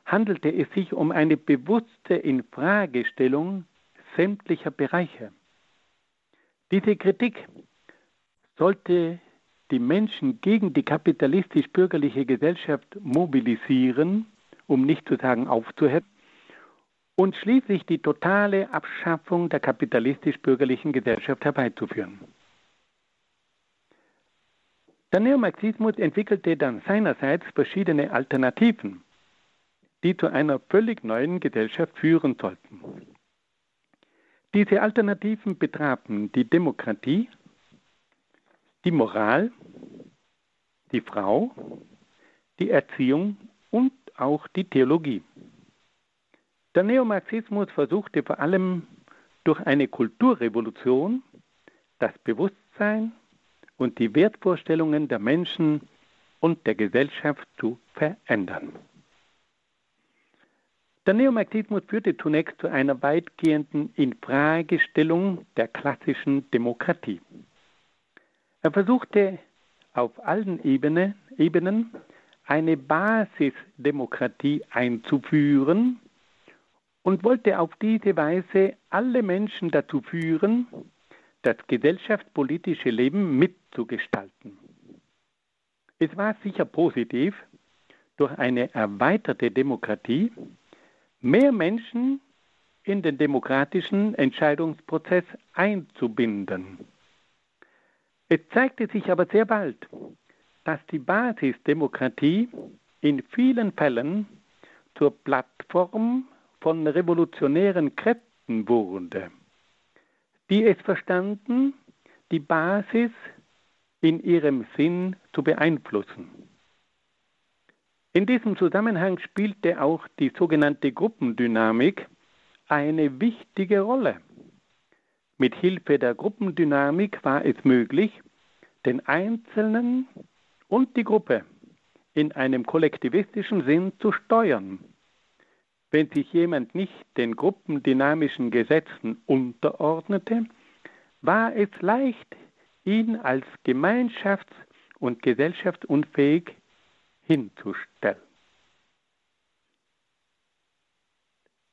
handelte es sich um eine bewusste Infragestellung sämtlicher Bereiche. Diese Kritik sollte die Menschen gegen die kapitalistisch-bürgerliche Gesellschaft mobilisieren, um nicht zu sagen aufzuhetzen, und schließlich die totale Abschaffung der kapitalistisch-bürgerlichen Gesellschaft herbeizuführen. Der Neomarxismus entwickelte dann seinerseits verschiedene Alternativen, die zu einer völlig neuen Gesellschaft führen sollten. Diese Alternativen betrafen die Demokratie, die Moral, die Frau, die Erziehung und auch die Theologie. Der Neomarxismus versuchte vor allem durch eine Kulturrevolution das Bewusstsein und die Wertvorstellungen der Menschen und der Gesellschaft zu verändern. Der Neomarxismus führte zunächst zu einer weitgehenden Infragestellung der klassischen Demokratie. Er versuchte auf allen Ebene, Ebenen eine Basisdemokratie einzuführen und wollte auf diese Weise alle Menschen dazu führen, das gesellschaftspolitische Leben mitzugestalten. Es war sicher positiv, durch eine erweiterte Demokratie mehr Menschen in den demokratischen Entscheidungsprozess einzubinden. Es zeigte sich aber sehr bald, dass die Basisdemokratie in vielen Fällen zur Plattform von revolutionären Kräften wurde die es verstanden, die Basis in ihrem Sinn zu beeinflussen. In diesem Zusammenhang spielte auch die sogenannte Gruppendynamik eine wichtige Rolle. Mit Hilfe der Gruppendynamik war es möglich, den Einzelnen und die Gruppe in einem kollektivistischen Sinn zu steuern wenn sich jemand nicht den gruppendynamischen Gesetzen unterordnete, war es leicht, ihn als gemeinschafts- und gesellschaftsunfähig hinzustellen.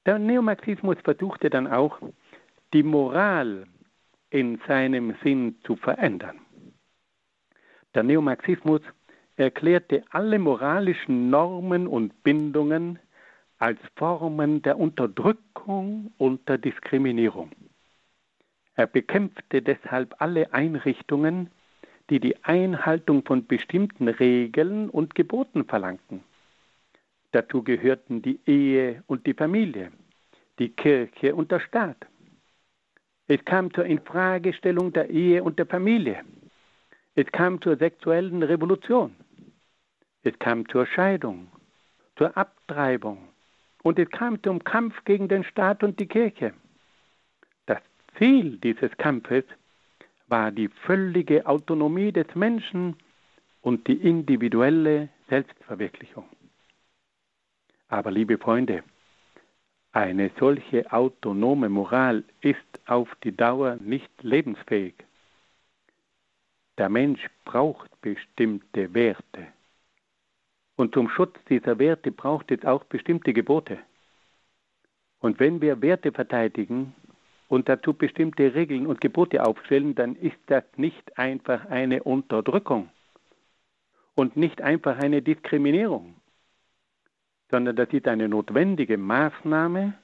Der Neomarxismus versuchte dann auch, die Moral in seinem Sinn zu verändern. Der Neomarxismus erklärte alle moralischen Normen und Bindungen als Formen der Unterdrückung und der Diskriminierung. Er bekämpfte deshalb alle Einrichtungen, die die Einhaltung von bestimmten Regeln und Geboten verlangten. Dazu gehörten die Ehe und die Familie, die Kirche und der Staat. Es kam zur Infragestellung der Ehe und der Familie. Es kam zur sexuellen Revolution. Es kam zur Scheidung, zur Abtreibung, und es kam zum Kampf gegen den Staat und die Kirche. Das Ziel dieses Kampfes war die völlige Autonomie des Menschen und die individuelle Selbstverwirklichung. Aber liebe Freunde, eine solche autonome Moral ist auf die Dauer nicht lebensfähig. Der Mensch braucht bestimmte Werte. Und zum Schutz dieser Werte braucht es auch bestimmte Gebote. Und wenn wir Werte verteidigen und dazu bestimmte Regeln und Gebote aufstellen, dann ist das nicht einfach eine Unterdrückung und nicht einfach eine Diskriminierung, sondern das ist eine notwendige Maßnahme,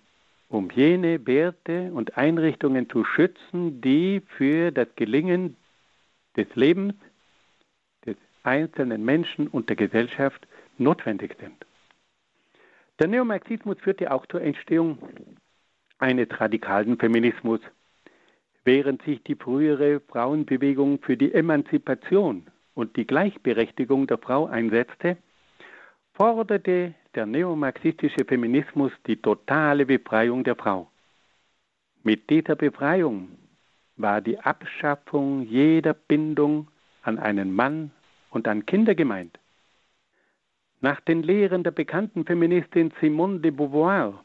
um jene Werte und Einrichtungen zu schützen, die für das Gelingen des Lebens des einzelnen Menschen und der Gesellschaft notwendig sind. Der Neomarxismus führte auch zur Entstehung eines radikalen Feminismus. Während sich die frühere Frauenbewegung für die Emanzipation und die Gleichberechtigung der Frau einsetzte, forderte der neomarxistische Feminismus die totale Befreiung der Frau. Mit dieser Befreiung war die Abschaffung jeder Bindung an einen Mann und an Kinder gemeint. Nach den Lehren der bekannten Feministin Simone de Beauvoir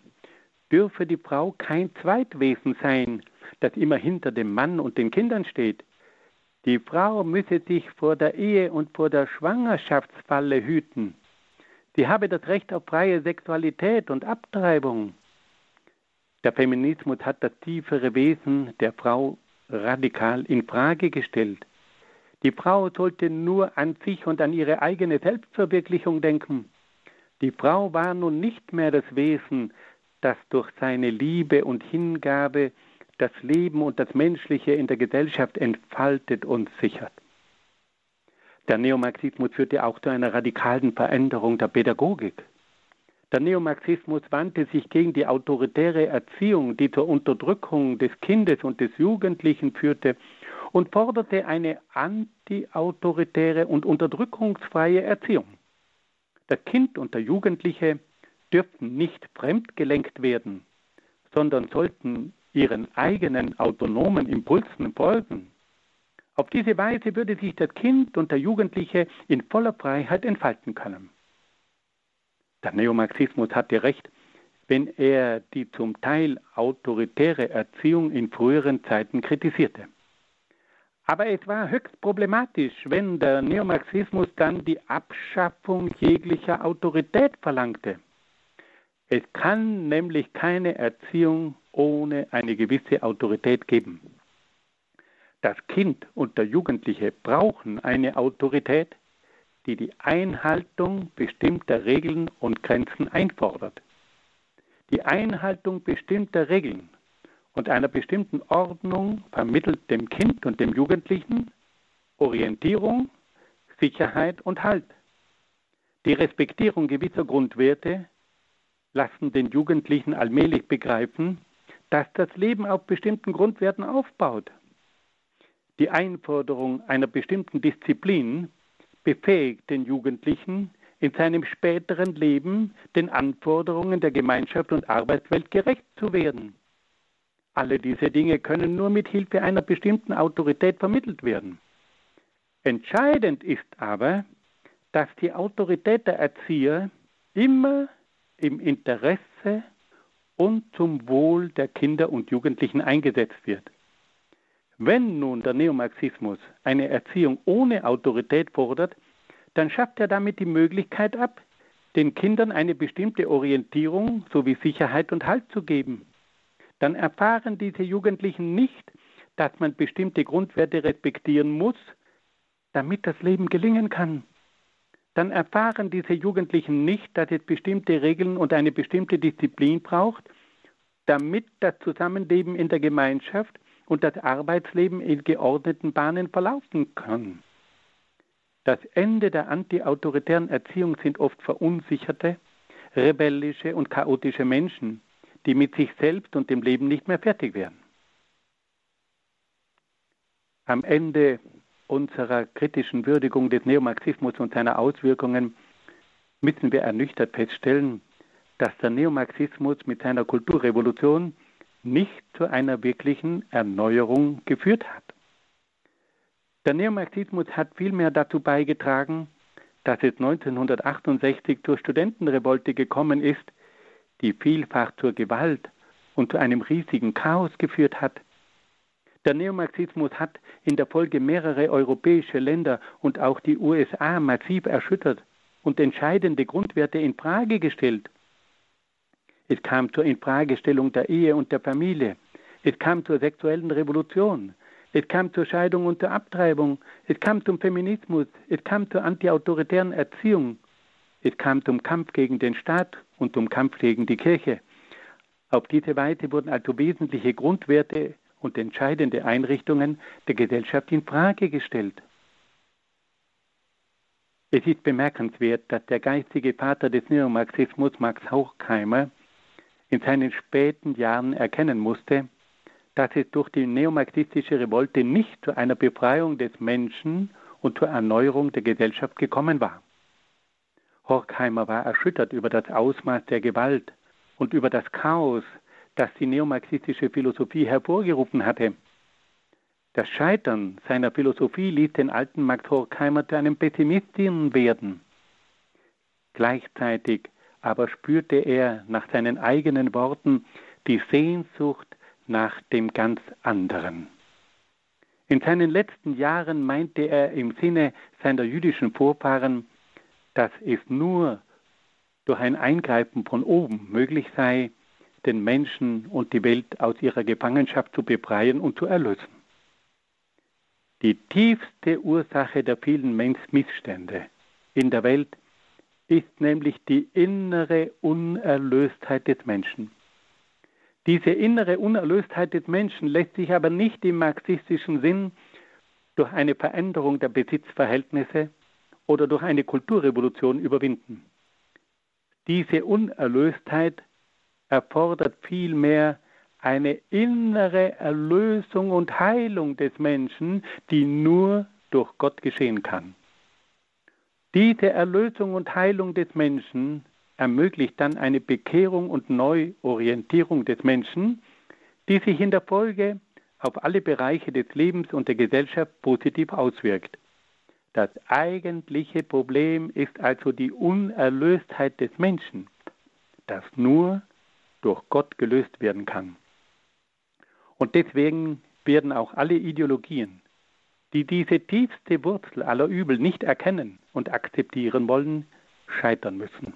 dürfe die Frau kein Zweitwesen sein, das immer hinter dem Mann und den Kindern steht. Die Frau müsse sich vor der Ehe und vor der Schwangerschaftsfalle hüten. Sie habe das Recht auf freie Sexualität und Abtreibung. Der Feminismus hat das tiefere Wesen der Frau radikal in Frage gestellt. Die Frau sollte nur an sich und an ihre eigene Selbstverwirklichung denken. Die Frau war nun nicht mehr das Wesen, das durch seine Liebe und Hingabe das Leben und das Menschliche in der Gesellschaft entfaltet und sichert. Der Neomarxismus führte auch zu einer radikalen Veränderung der Pädagogik. Der Neomarxismus wandte sich gegen die autoritäre Erziehung, die zur Unterdrückung des Kindes und des Jugendlichen führte, und forderte eine antiautoritäre und unterdrückungsfreie Erziehung. Das Kind und der Jugendliche dürften nicht fremdgelenkt werden, sondern sollten ihren eigenen autonomen Impulsen folgen. Auf diese Weise würde sich das Kind und der Jugendliche in voller Freiheit entfalten können. Der Neomarxismus hatte recht, wenn er die zum Teil autoritäre Erziehung in früheren Zeiten kritisierte. Aber es war höchst problematisch, wenn der Neomarxismus dann die Abschaffung jeglicher Autorität verlangte. Es kann nämlich keine Erziehung ohne eine gewisse Autorität geben. Das Kind und der Jugendliche brauchen eine Autorität, die die Einhaltung bestimmter Regeln und Grenzen einfordert. Die Einhaltung bestimmter Regeln und einer bestimmten Ordnung vermittelt dem Kind und dem Jugendlichen Orientierung, Sicherheit und Halt. Die Respektierung gewisser Grundwerte lassen den Jugendlichen allmählich begreifen, dass das Leben auf bestimmten Grundwerten aufbaut. Die Einforderung einer bestimmten Disziplin befähigt den Jugendlichen, in seinem späteren Leben den Anforderungen der Gemeinschaft und Arbeitswelt gerecht zu werden. Alle diese Dinge können nur mit Hilfe einer bestimmten Autorität vermittelt werden. Entscheidend ist aber, dass die Autorität der Erzieher immer im Interesse und zum Wohl der Kinder und Jugendlichen eingesetzt wird. Wenn nun der Neomarxismus eine Erziehung ohne Autorität fordert, dann schafft er damit die Möglichkeit ab, den Kindern eine bestimmte Orientierung sowie Sicherheit und Halt zu geben. Dann erfahren diese Jugendlichen nicht, dass man bestimmte Grundwerte respektieren muss, damit das Leben gelingen kann dann erfahren diese Jugendlichen nicht, dass es bestimmte Regeln und eine bestimmte Disziplin braucht, damit das Zusammenleben in der Gemeinschaft und das Arbeitsleben in geordneten Bahnen verlaufen kann. Das Ende der antiautoritären Erziehung sind oft verunsicherte, rebellische und chaotische Menschen, die mit sich selbst und dem Leben nicht mehr fertig werden. Am Ende unserer kritischen Würdigung des Neomarxismus und seiner Auswirkungen müssen wir ernüchtert feststellen, dass der Neomarxismus mit seiner Kulturrevolution nicht zu einer wirklichen Erneuerung geführt hat. Der Neomarxismus hat vielmehr dazu beigetragen, dass es 1968 zur Studentenrevolte gekommen ist, die vielfach zur Gewalt und zu einem riesigen Chaos geführt hat, der Neomarxismus hat in der Folge mehrere europäische Länder und auch die USA massiv erschüttert und entscheidende Grundwerte in Frage gestellt. Es kam zur Infragestellung der Ehe und der Familie. Es kam zur sexuellen Revolution. Es kam zur Scheidung und zur Abtreibung. Es kam zum Feminismus. Es kam zur antiautoritären Erziehung. Es kam zum Kampf gegen den Staat und zum Kampf gegen die Kirche. Auf diese Weise wurden also wesentliche Grundwerte und entscheidende Einrichtungen der Gesellschaft in Frage gestellt. Es ist bemerkenswert, dass der geistige Vater des Neomarxismus, Max Horkheimer, in seinen späten Jahren erkennen musste, dass es durch die neomarxistische Revolte nicht zu einer Befreiung des Menschen und zur Erneuerung der Gesellschaft gekommen war. Horkheimer war erschüttert über das Ausmaß der Gewalt und über das Chaos, das die neomarxistische Philosophie hervorgerufen hatte. Das Scheitern seiner Philosophie ließ den alten Max Horkheimer zu einem Pessimisten werden. Gleichzeitig aber spürte er nach seinen eigenen Worten die Sehnsucht nach dem ganz anderen. In seinen letzten Jahren meinte er im Sinne seiner jüdischen Vorfahren, dass es nur durch ein Eingreifen von oben möglich sei, den Menschen und die Welt aus ihrer Gefangenschaft zu befreien und zu erlösen. Die tiefste Ursache der vielen Missstände in der Welt ist nämlich die innere Unerlöstheit des Menschen. Diese innere Unerlöstheit des Menschen lässt sich aber nicht im marxistischen Sinn durch eine Veränderung der Besitzverhältnisse oder durch eine Kulturrevolution überwinden. Diese Unerlöstheit erfordert vielmehr eine innere Erlösung und Heilung des Menschen, die nur durch Gott geschehen kann. Diese Erlösung und Heilung des Menschen ermöglicht dann eine Bekehrung und Neuorientierung des Menschen, die sich in der Folge auf alle Bereiche des Lebens und der Gesellschaft positiv auswirkt. Das eigentliche Problem ist also die Unerlöstheit des Menschen, das nur durch Gott gelöst werden kann. Und deswegen werden auch alle Ideologien, die diese tiefste Wurzel aller Übel nicht erkennen und akzeptieren wollen, scheitern müssen.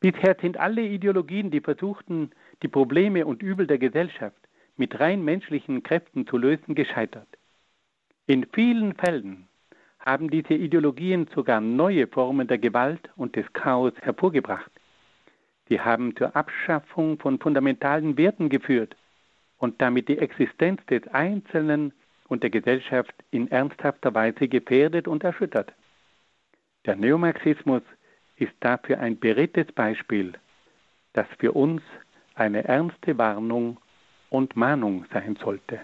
Bisher sind alle Ideologien, die versuchten, die Probleme und Übel der Gesellschaft mit rein menschlichen Kräften zu lösen, gescheitert. In vielen Fällen haben diese Ideologien sogar neue Formen der Gewalt und des Chaos hervorgebracht. Sie haben zur Abschaffung von fundamentalen Werten geführt und damit die Existenz des Einzelnen und der Gesellschaft in ernsthafter Weise gefährdet und erschüttert. Der Neomarxismus ist dafür ein beredtes Beispiel, das für uns eine ernste Warnung und Mahnung sein sollte.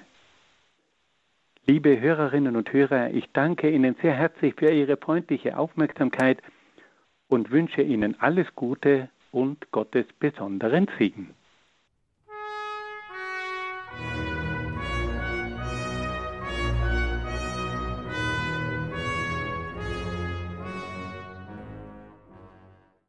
Liebe Hörerinnen und Hörer, ich danke Ihnen sehr herzlich für Ihre freundliche Aufmerksamkeit und wünsche Ihnen alles Gute und Gottes besonderen Segen.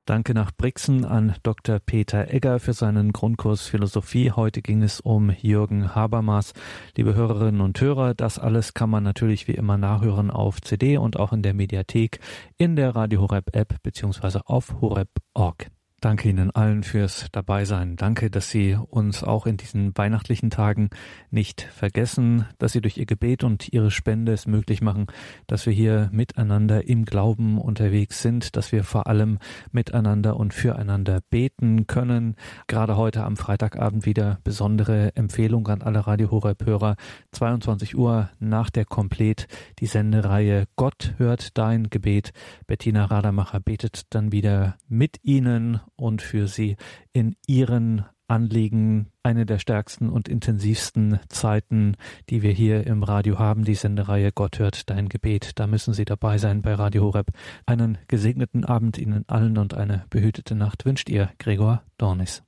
Danke nach Brixen an Dr. Peter Egger für seinen Grundkurs Philosophie. Heute ging es um Jürgen Habermas. Liebe Hörerinnen und Hörer, das alles kann man natürlich wie immer nachhören auf CD und auch in der Mediathek, in der Radio Horeb App beziehungsweise auf horeb.org. Danke Ihnen allen fürs Dabeisein. Danke, dass Sie uns auch in diesen weihnachtlichen Tagen nicht vergessen, dass Sie durch Ihr Gebet und Ihre Spende es möglich machen, dass wir hier miteinander im Glauben unterwegs sind, dass wir vor allem miteinander und füreinander beten können. Gerade heute am Freitagabend wieder besondere Empfehlung an alle Radio Horeb Hörer. 22 Uhr nach der Komplet die Sendereihe Gott hört dein Gebet. Bettina Rademacher betet dann wieder mit Ihnen und für Sie in Ihren Anliegen eine der stärksten und intensivsten Zeiten, die wir hier im Radio haben, die Sendereihe Gott hört dein Gebet. Da müssen Sie dabei sein bei Radio Horeb. Einen gesegneten Abend Ihnen allen und eine behütete Nacht wünscht Ihr Gregor Dornis.